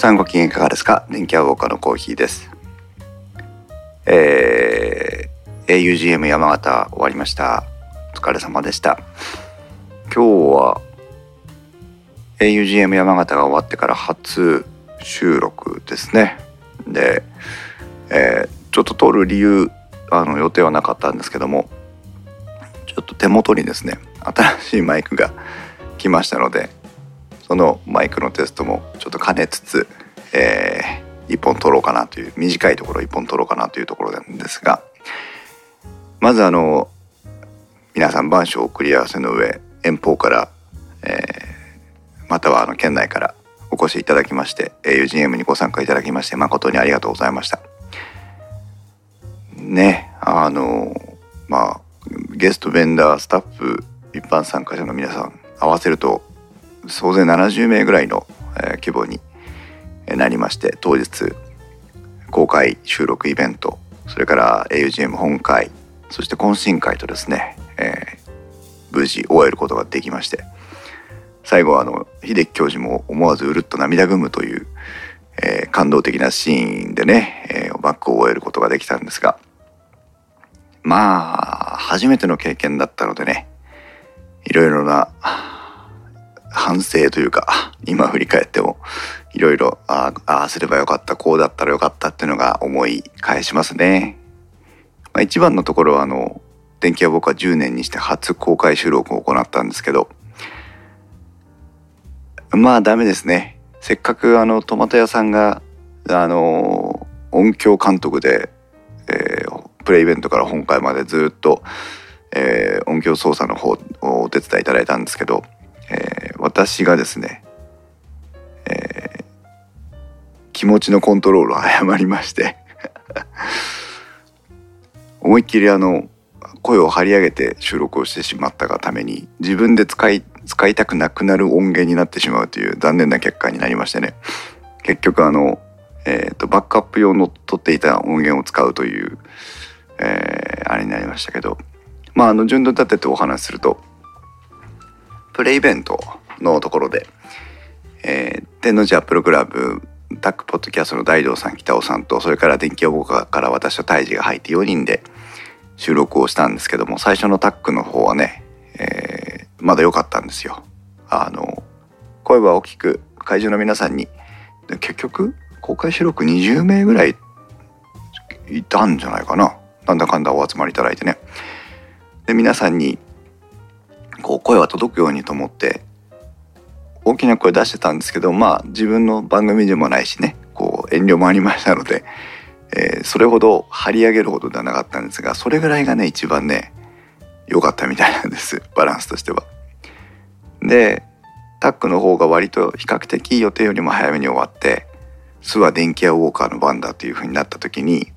さんご機嫌いかがですか？電気屋ウォーカーのコーヒーです。えー、AUGM 山形終わりました。お疲れ様でした。今日は AUGM 山形が終わってから初収録ですね。で、えー、ちょっと撮る理由あの予定はなかったんですけどもちょっと手元にですね新しいマイクが来ましたのでそのマイクのテストもちょっと兼ねつつ、えー、1本取ろうかなという短いところ1本取ろうかなというところなんですがまずあの皆さん番書を送り合わせの上遠方から、えー、またはあの県内からお越しいただきまして UGM にご参加いただきまして誠にありがとうございました。ねあのまあゲストベンダースタッフ一般参加者の皆さん合わせると総勢70名ぐらいの、え、規模になりまして当日公開収録イベントそれから AUGM 本会そして懇親会とですね、えー、無事終えることができまして最後はあの秀樹教授も思わずうるっと涙ぐむという、えー、感動的なシーンでね、えー、バックを終えることができたんですがまあ初めての経験だったのでねいろいろな反省というか今振り返ってもいろいろああすればよかったこうだったらよかったっていうのが思い返しますね。まあ、一番のところはあの電気屋僕は10年にして初公開収録を行ったんですけどまあダメですね。せっかくあのトマト屋さんがあの音響監督で、えー、プレイベントから本会までずっと、えー、音響操作の方をお手伝いいただいたんですけどえー、私がですね、えー、気持ちのコントロールを誤りまして 思いっきりあの声を張り上げて収録をしてしまったがために自分で使い使いたくなくなる音源になってしまうという残念な結果になりましてね。結局あの、えーと、バックアップ用の撮っていた音源を使うという、えー、あれになりましたけど。まああの順度立ててお話しするとプレイベントのところで、えー、天王寺アップルクラブタックポッドキャストの大道さん北尾さんとそれから電気予報課から私と泰治が入って4人で収録をしたんですけども最初のタックの方はね、えー、まだ良かったんですよ。あの声は大きく会場の皆さんに結局公開収録20名ぐらいいたんじゃないかななんだかんだお集まりいただいてね。で皆さんにこう声は届くようにと思って大きな声出してたんですけどまあ自分の番組でもないしねこう遠慮もありましたので、えー、それほど張り上げるほどではなかったんですがそれぐらいがね一番ね良かったみたいなんです バランスとしては。でタックの方が割と比較的予定よりも早めに終わって「巣は電気屋ウォーカーの番だ」という風になった時に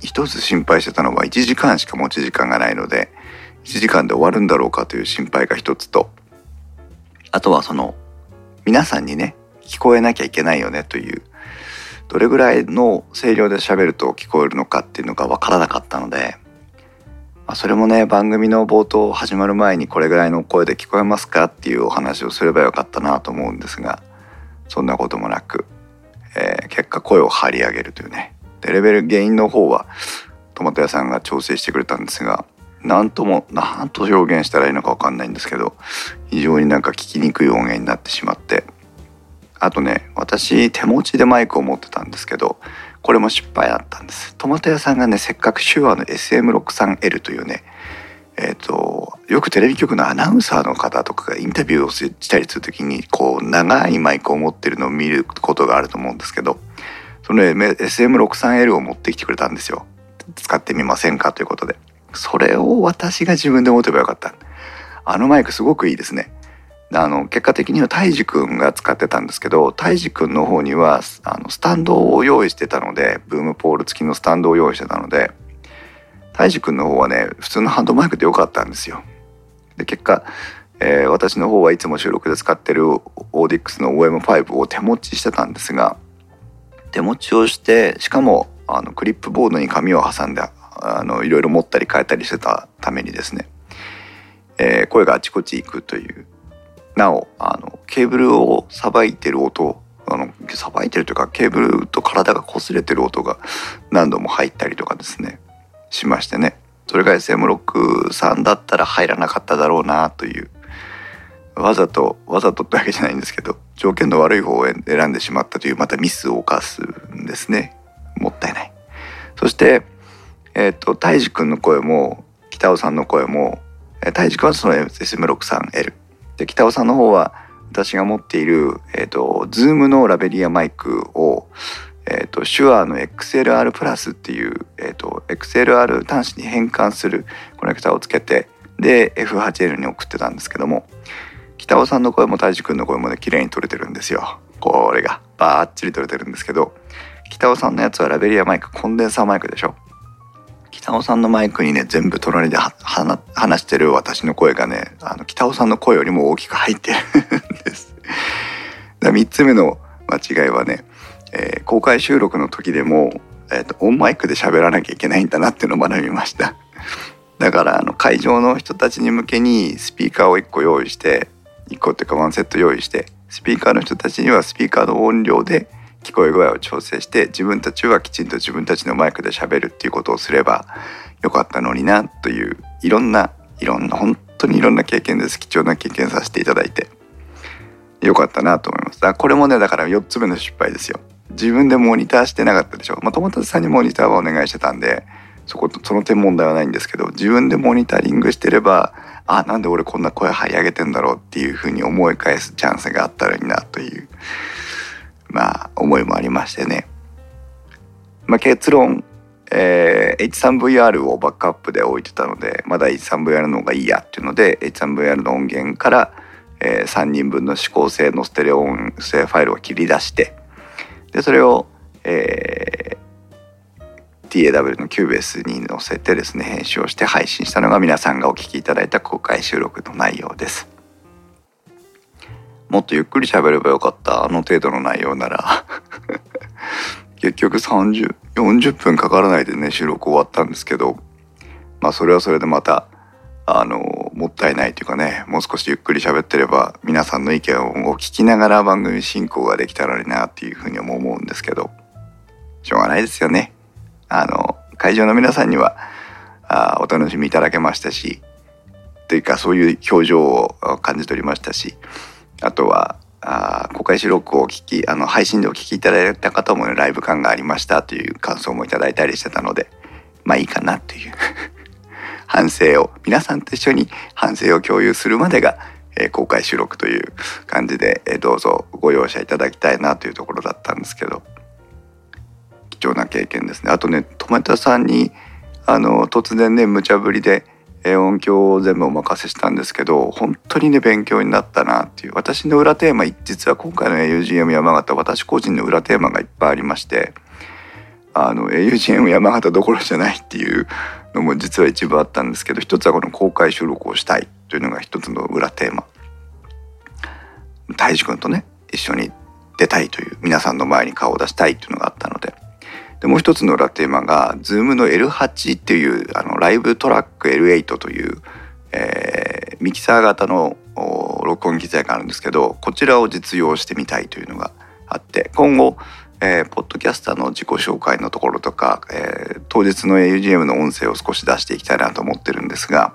一つ心配してたのは1時間しか持ち時間がないので1時間で終わるんだろうかという心配が一つとあとはその皆さんにね聞こえなきゃいけないよねというどれぐらいの声量で喋ると聞こえるのかっていうのが分からなかったので、まあ、それもね番組の冒頭始まる前にこれぐらいの声で聞こえますかっていうお話をすればよかったなと思うんですがそんなこともなく、えー、結果声を張り上げるというね。でレベル原因の方はトマト屋さんが調整してくれたんですが何とも何と表現したらいいのか分かんないんですけど非常になんか聞きにくい音源になってしまって。あとね私手持ちでマイクを持ってたんですけどこれも失敗あったんです。トマト屋さんがねせっかく手話の SM63L というねえーと、よくテレビ局のアナウンサーの方とかがインタビューをしたりする時にこう長いマイクを持ってるのを見ることがあると思うんですけどその SM63L を持ってきてくれたんですよ。使ってみませんかということで。それを私が自分で持てばよかった。あのマイクすごくいいですね。あの結果的には泰治くんが使ってたんですけど泰治くんの方にはあのスタンドを用意してたのでブームポール付きのスタンドを用意してたので泰治くんの方はね普通のハンドマイクでよかったんですよ。で結果、えー、私の方はいつも収録で使ってるオーディックスの OM5 を手持ちしてたんですが手持ちをしてしかもあのクリップボードに紙を挟んであのいろいろ持ったり変えたりしてたためにですね、えー、声があちこち行くというなおあのケーブルをさばいてる音あのさばいてるというかケーブルと体が擦れてる音が何度も入ったりとかですねしましてね。それが SM63 だったら入らなかっただろうなというわざとわざとってわけじゃないんですけど条件の悪い方を選んでしまったというまたミスを犯すんですね。もったいない。そしてえっ、ー、と泰治君の声も北尾さんの声も泰治君はその SM63L で北尾さんの方は私が持っている、えーと、 ZOOMのラベリアマイクを、えーと、手話の XLR プラスっていう、えーと、XLR 端子に変換するコネクタをつけてで F8L に送ってたんですけども北尾さんの声も泰治君の声もね綺麗に取れてるんですよ。これがバーッチリ取れてるんですけど北尾さんのやつはラベリアマイクコンデンサーマイクでしょ。北尾さんのマイクにね全部隣で話してる私の声がねあの北尾さんの声よりも大きく入ってるんです。だ3つ目の間違いはね、えー、公開収録の時でも、えーと、オンマイクで喋らなきゃいけないんだなっていうのを学びました。だからあの会場の人たちに向けにスピーカーを1個用意して1個っていうかワンセット用意してスピーカーの人たちにはスピーカーの音量で聞こえ具合を調整して自分たちはきちんと自分たちのマイクで喋るっていうことをすればよかったのになといういろんないろんな本当にいろんな経験です。貴重な経験させていただいてよかったなと思います。だこれもねだから4つ目の失敗ですよ。自分でモニターしてなかったでしょ。まあ友達さんにモニターはお願いしてたんでそことその点問題はないんですけど自分でモニタリングしてればあなんで俺こんな声張り上げてんだろうっていうふうに思い返すチャンスがあったらいいなという。まあ思いもありましてね。まあ、結論、えー、H3VR をバックアップで置いてたのでまだ H3VR の方がいいやっていうので H3VR の音源から、えー、3人分の指向性のステレオ音声ファイルを切り出してでそれを、えー、TAW のキューベースに載せてですね編集をして配信したのが皆さんがお聞きいただいた公開収録の内容です。もっとゆっくり喋ればよかったあの程度の内容なら。結局3040分かからないでね収録終わったんですけど。まあそれはそれでまたあのもったいないというかねもう少しゆっくり喋ってれば皆さんの意見を聞きながら番組進行ができたらいいなっていうふうに思うんですけど。しょうがないですよね。あの会場の皆さんにはあお楽しみいただけましたしというかそういう表情を感じ取りましたしあとはあ公開収録を聞きあの配信でお聞きいただいた方も、ライブ感がありましたという感想もいただいたりしてたのでまあいいかなという 反省を皆さんと一緒に反省を共有するまでが、えー、公開収録という感じで、えー、どうぞご容赦いただきたいなというところだったんですけど貴重な経験ですね。あとね友達さんにあの突然ね無茶ぶりで音響を全部お任せしたんですけど本当にね勉強になったなっていう。私の裏テーマ実は今回の AUGM 山形私個人の裏テーマがいっぱいありましてあの AUGM 山形どころじゃないっていうのも実は一部あったんですけど一つはこの公開収録をしたいというのが一つの裏テーマ。大志君とね一緒に出たいという皆さんの前に顔を出したいというのがあったのででもう一つの裏テーマが Zoom の L8 っていうあのライブトラック L8 という、えー、ミキサー型の録音機材があるんですけどこちらを実用してみたいというのがあって今後、えー、ポッドキャスターの自己紹介のところとか、えー、当日の AUGM の音声を少し出していきたいなと思ってるんですが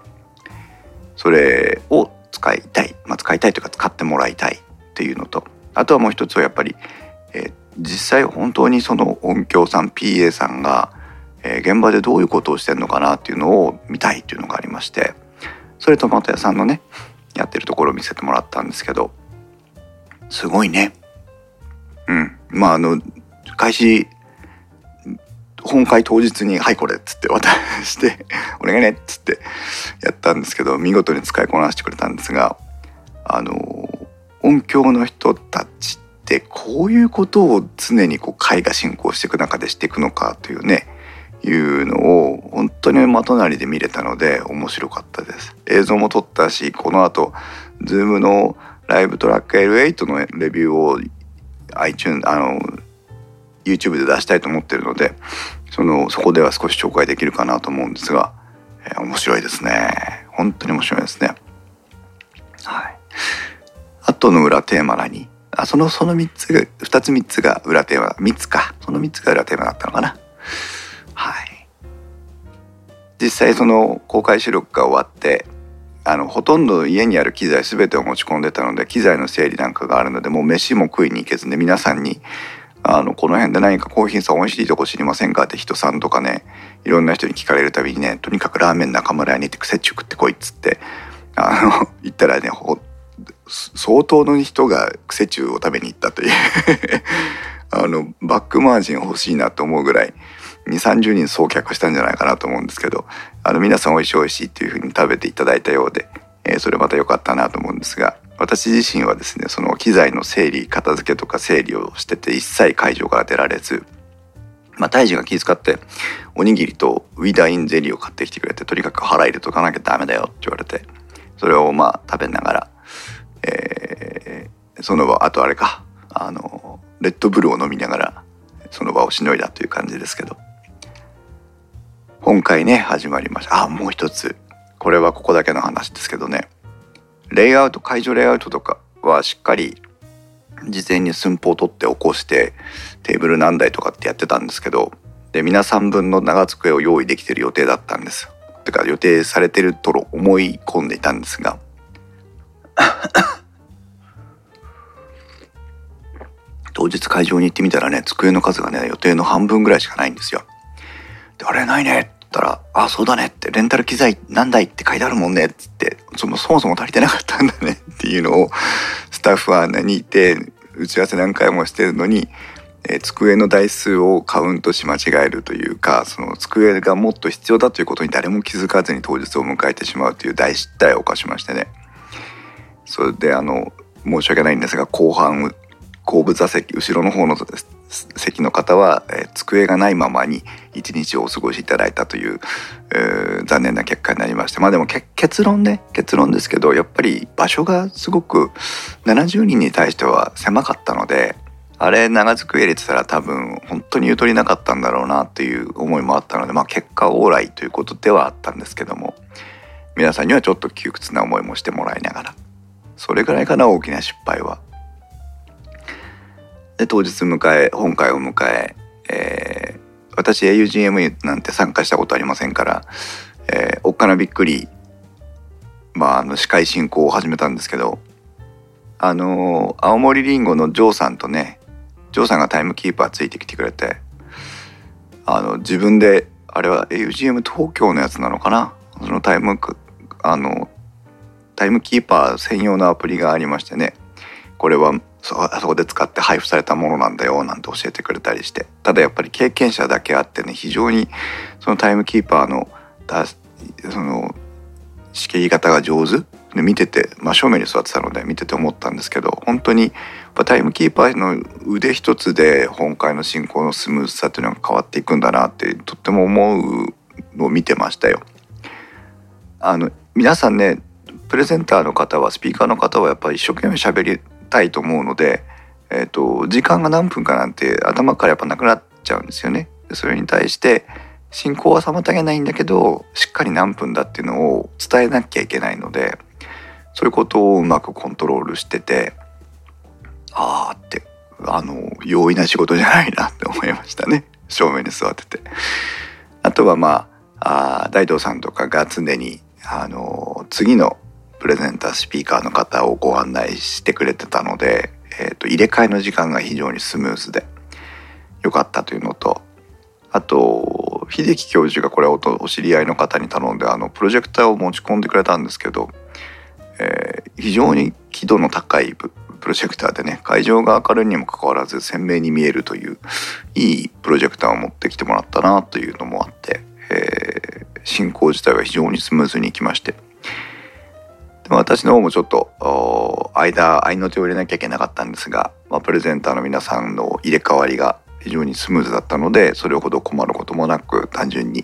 それを使いたい、まあ、使いたいというか使ってもらいたいっていうのとあとはもう一つはやっぱり、えー、実際本当にその音響さん PA さんが、えー、現場でどういうことをしてるのかなっていうのを見たいっていうのがありましてそれトマト屋さんのねやってるところを見せてもらったんですけどすごいね。うん。まああの開始本会当日に「はいこれ」っつって渡して「お願いね」っつってやったんですけど見事に使いこなしてくれたんですがあの音響の人たちてこういうことを常にこう会が進行していく中でしていくのかというねいうのを本当にま隣で見れたので面白かったです。映像も撮ったしこの後 Zoom のライブトラック L8 のレビューを iTunes あの YouTube で出したいと思ってるのでそのそこでは少し紹介できるかなと思うんですが、えー、面白いですね。本当に面白いですね。はい。あとの裏テーマにあそのその3つが2つ3つが裏テーマ3つか。その3つが裏テーマだったのかな。はい。実際その公開収録が終わってあのほとんど家にある機材全てを持ち込んでたので機材の整理なんかがあるのでもう飯も食いに行けずね皆さんにあのこの辺で何かコーヒーさん美味しいとこ知りませんかって人さんとかねいろんな人に聞かれるたびにねとにかくラーメン中村屋に行って癖中食ってこいっつってあの 言ったらねほ相当の人が癖中を食べに行ったという。あのバックマージン欲しいなと思うぐらい2 3 0人送客したんじゃないかなと思うんですけどあの皆さん美味しい美味しいっていうふうに食べていただいたようで、えー、それまた良かったなと思うんですが私自身はですねその機材の整理片付けとか整理をしてて一切会場から出られずまあ大治が気遣っておにぎりとウィダインゼリーを買ってきてくれてとにかく腹入れとかなきゃダメだよって言われてそれをまあ食べながら、えー、その場あとあれか。あのレッドブルを飲みながらその場をしのいだという感じですけど。今回ね始まりました。あもう一つ。これはここだけの話ですけどね。レイアウト会場レイアウトとかはしっかり事前に寸法を取って起こしてテーブル何台とかってやってたんですけどで皆さん分の長机を用意できてる予定だったんです。てか予定されてると思い込んでいたんですが 当日会場に行ってみたらね机の数がね予定の半分ぐらいしかないんですよ。であれないね。って言ったら「あそうだね」って「レンタル機材何台って書いてあるもんね」っつってそのそもそも足りてなかったんだね。っていうのをスタッフは何いて打ち合わせ何回もしてるのにえ、机の台数をカウントし間違えるというかその机がもっと必要だということに誰も気づかずに当日を迎えてしまうという大失態を犯しましてね。それであの申し訳ないんですが後半後部座席後ろの方の席の方は、えー、机がないままに一日をお過ごしいただいたという、えー、残念な結果になりましてまあでも結論ね結論ですけどやっぱり場所がすごく70人に対しては狭かったのであれ長机入れてたら多分本当にゆとりなかったんだろうなっていう思いもあったのでまあ結果オーライということではあったんですけども皆さんにはちょっと窮屈な思いもしてもらいながらそれぐらいかな大きな失敗は。で当日迎え本会を迎ええー、私 augm なんて参加したことありませんから、えー、おっかなびっくりまああの司会進行を始めたんですけどあの青森りんごのジョーさんとねジョーさんがタイムキーパーついてきてくれてあの自分であれは AUGM 東京のやつなのかな？そのタイムあのタイムキーパー専用のアプリがありましてね。これはそあそこで使って配布されたものなんだよなんて教えてくれたりして。ただやっぱり経験者だけあってね非常にそのタイムキーパーのその仕切り方が上手。で見てて真正面に座ってたので見てて思ったんですけど本当にタイムキーパーの腕一つで本会の進行のスムーズさっていうのが変わっていくんだなってとっても思うのを見てましたよ。あの皆さんねプレゼンターの方はスピーカーの方はやっぱり一生懸命喋りたいと思うので、えーと、時間が何分かなんて頭からやっぱなくなっちゃうんですよね。それに対して進行は妨げないんだけどしっかり何分だっていうのを伝えなきゃいけないのでそういうことをうまくコントロールしててああってあの容易な仕事じゃないなって思いましたね正面に座ってて。あとはまああ大東さんとかが常にあの次のプレゼンタースピーカーの方をご案内してくれてたので、えーと、入れ替えの時間が非常にスムーズで良かったというのとあと秀樹教授がこれをお知り合いの方に頼んであのプロジェクターを持ち込んでくれたんですけどえー、非常に輝度の高いプロジェクターでね会場が明るいにもかかわらず鮮明に見えるといういいプロジェクターを持ってきてもらったなというのもあって、えー、進行自体は非常にスムーズにいきまして私の方もちょっと間合いの手を入れなきゃいけなかったんですが、まあ、プレゼンターの皆さんの入れ替わりが非常にスムーズだったのでそれほど困ることもなく単純に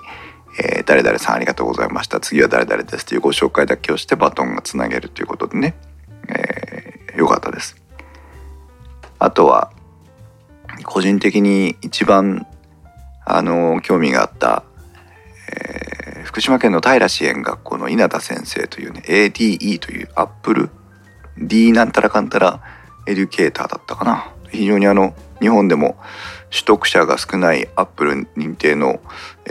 えー、誰々さんありがとうございました。次は誰々ですというご紹介だけをしてバトンがつなげるということでね、えー、よかったです。あとは個人的に一番あの興味があった、福島県の平支援学校の稲田先生というね ADE というアップル D なんたらかんたらエデュケーターだったかな。非常にあの日本でも取得者が少ないアップル認定の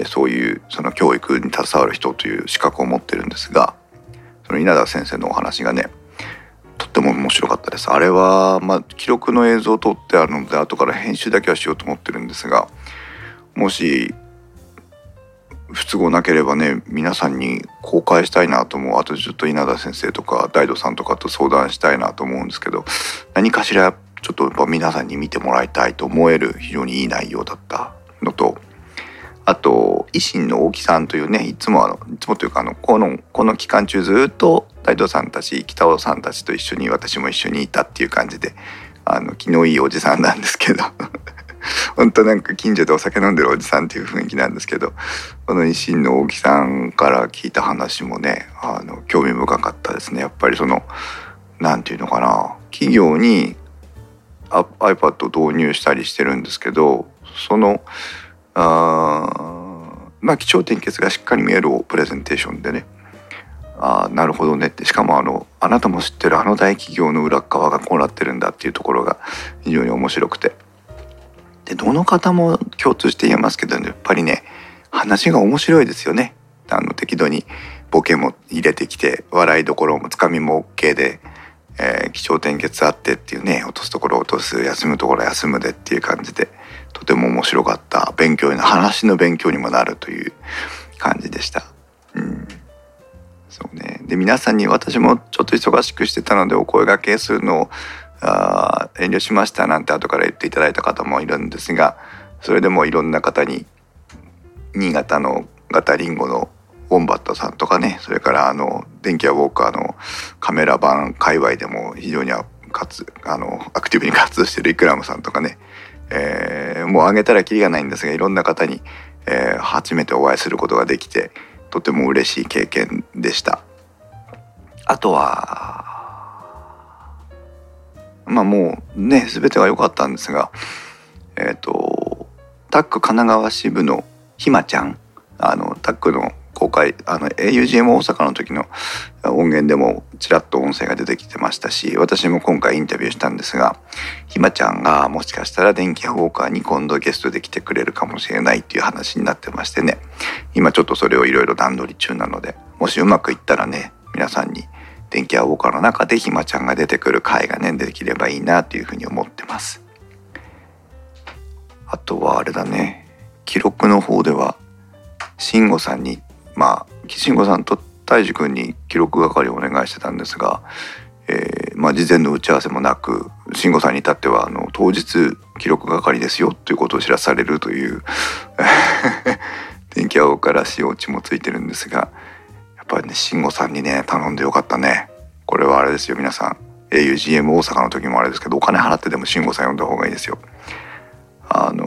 そういうその教育に携わる人という資格を持ってるんですがその稲田先生のお話がねとっても面白かったです。あれはまあ記録の映像を撮ってあるので後から編集だけはしようと思ってるんですがもし不都合なければね皆さんに公開したいなと思う。あとちょっと稲田先生とか大道さんとかと相談したいなと思うんですけど何かしらちょっとやっぱ皆さんに見てもらいたいと思える非常にいい内容だったのとあと維新の大木さんというねいつもあのいつもというかあのこのこの期間中ずっと大道さんたち北尾さんたちと一緒に私も一緒にいたっていう感じであの気のいいおじさんなんですけど。本当なんか近所でお酒飲んでるおじさんっていう雰囲気なんですけどこの維新の大木さんから聞いた話もねあの興味深かったですね。やっぱりその何て言うのかな。企業に iPad を導入したりしてるんですけどそのあまあ気象点結がしっかり見えるプレゼンテーションでねあなるほどねって。しかもあのあなたも知ってるあの大企業の裏側がこうなってるんだっていうところが非常に面白くて。でどの方も共通して言えますけど、やっぱりね話が面白いですよね。あの適度にボケも入れてきて笑いどころもつかみも OK で、えー、気象点結あってっていうね落とすところ落とす休むところ休むでっていう感じでとても面白かった勉強に話の勉強にもなるという感じでした。うん。そうね、で皆さんに私もちょっと忙しくしてたのでお声がけするのをあ遠慮しましたなんて後から言っていただいた方もいるんですがそれでもいろんな方に新潟のガタリンゴのウォンバットさんとかねそれからあの電気屋ウォーカーのカメラ版界隈でも非常にかつあのアクティブに活動してるイクラムさんとかね、えー、もうあげたらきりがないんですがいろんな方に、えー、初めてお会いすることができてとても嬉しい経験でした。あとはまあもうね全てが良かったんですがえっ、ー、とタック神奈川支部のひまちゃんあのタックの公開あの AUGM 大阪の時の音源でもちらっと音声が出てきてましたし私も今回インタビューしたんですがひまちゃんがもしかしたら電気ウォーカーに今度ゲストで来てくれるかもしれないっていう話になってましてね。今ちょっとそれをいろいろ段取り中なのでもしうまくいったらね皆さんに電気屋ウォーカーの中でひまちゃんが出てくる回がねできればいいなというふうに思ってます。あとはあれだね。記録の方では慎吾さんにまあ慎吾さんと大樹君に記録係をお願いしてたんですが、えー、まあ、事前の打ち合わせもなく慎吾さんに至ってはあの当日記録係ですよということを知らされるという 電気屋ウォーカーらしいオチもついてるんですがっぱりね慎吾さんにね頼んでよかったね。これはあれですよ皆さん。augm 大阪の時もあれですけどお金払ってでも慎吾さん呼んだ方がいいですよ。あの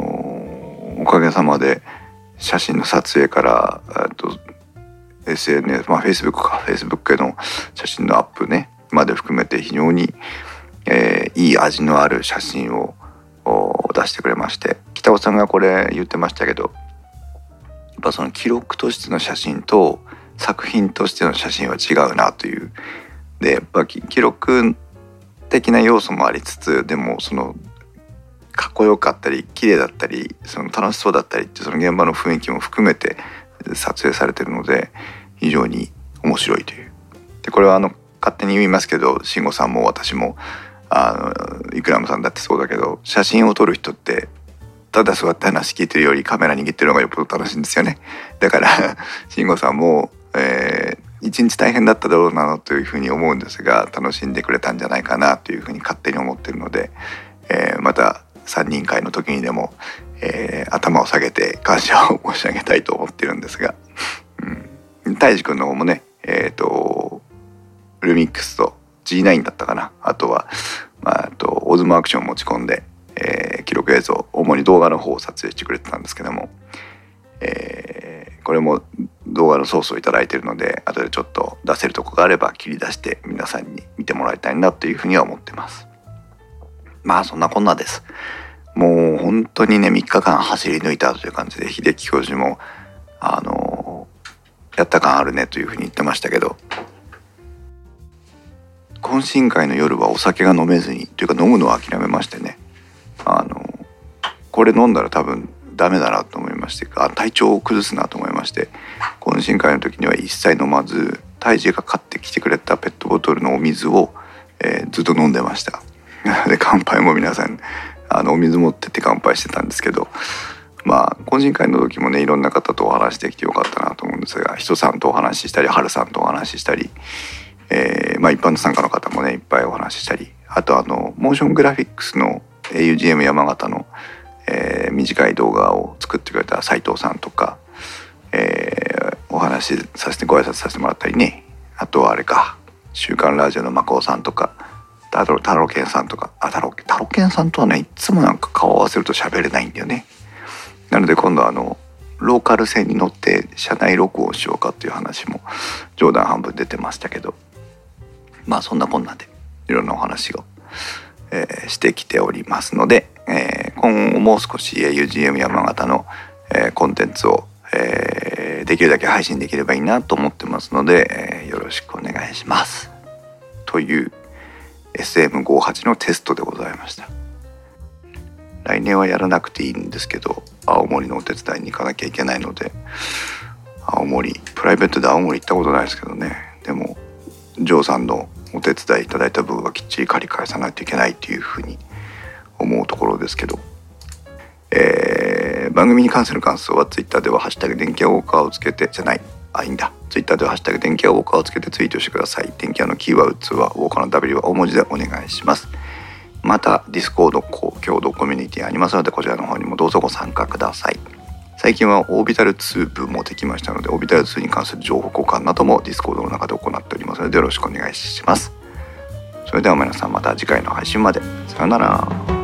おかげさまで写真の撮影からえっと SNS まあ Facebook か。Facebook への写真のアップねまで含めて非常に、えー、いい味のある写真を出してくれまして。北尾さんがこれ言ってましたけどやっぱその記録としての写真と作品としての写真は違うなというでやっぱ記録的な要素もありつつでもそのかっこよかったり綺麗だったりその楽しそうだったりってその現場の雰囲気も含めて撮影されてるので非常に面白いという。でこれはあの勝手に言いますけど慎吾さんも私もあのイクラムさんだってそうだけど写真を撮る人ってただ座って話聞いてるよりカメラ握ってるのがよっぽど楽しいんですよね。だから 慎吾さんも、えー、一日大変だっただろうなというふうに思うんですが楽しんでくれたんじゃないかなというふうに勝手に思ってるので、えー、また3人会の時にでも、えー、頭を下げて感謝を申し上げたいと思ってるんですが、うん、泰治君の方もねえっ、ー、とルミックスと G9 だったかな。あとは、まあ、とオズモアクションを持ち込んで、えー、記録映像主に動画の方を撮影してくれてたんですけども、えー、これも動画のソースを頂いてるので後でちょっと出せるとこがあれば切り出して皆さんに見てもらいたいなというふうには思ってます。まあそんなこんなです。もう本当にね3日間走り抜いたという感じで秀樹教授もあのやった感あるねというふうに言ってましたけど懇親会の夜はお酒が飲めずにというか飲むのは諦めましてねあのこれ飲んだら多分ダメだなと思いましてあ体調を崩すなと思いまして懇親会の時には一切飲まず胎児が買ってきてくれたペットボトルのお水を、えー、ずっと飲んでました。で乾杯も皆さんあのお水持ってって乾杯してたんですけどまあ懇親会の時もねいろんな方とお話できてよかったなと思うんですが人さんとお話ししたり春さんとお話ししたり、えー、まあ、一般の参加の方もねいっぱいお話ししたりあとあのモーショングラフィックスの augm 山形の、えー、短い動画を作ってくれた斉藤さんとか、えー、お話しさせてご挨拶させてもらったりね。あとはあれか「週刊ラジオ」のマコオさんとか太郎太郎健さんとか。あ太郎太郎健さんとはねいつもなんか顔合わせると喋れないんだよね。なので今度あのローカル線に乗って車内録音しようかっていう話も冗談半分出てましたけど。まあそんなこんなでいろんなお話を、えー、してきておりますので、えー、今後もう少し UGM 山形の、えー、コンテンツを、えー、できるだけ配信できればいいなと思ってますので、えー、よろしくお願いします。という SM58 のテストでございました。来年はやらなくていいんですけど青森のお手伝いに行かなきゃいけないので青森プライベートで青森行ったことないですけどねでもジョーさんのお手伝いいただいた分はきっちり借り返さないといけないっていうふうに思うところですけど、えー、番組に関する感想は Twitter では「ハッシュタグ電気屋ウォーカー」をつけてじゃない。あいいんだ。Twitter では「ハッシュタグ電気屋ウォーカー」をつけてツイートしてください。電気屋のキーワードはウォーカーの W は大文字でお願いします。また Discord 共同コミュニティありますのでこちらの方にもどうぞご参加ください。最近はオービタル2部もできましたのでオービタル2に関する情報交換などもディスコードの中で行っておりますのでよろしくお願いします。それでは皆さんまた次回の配信まで。さようなら。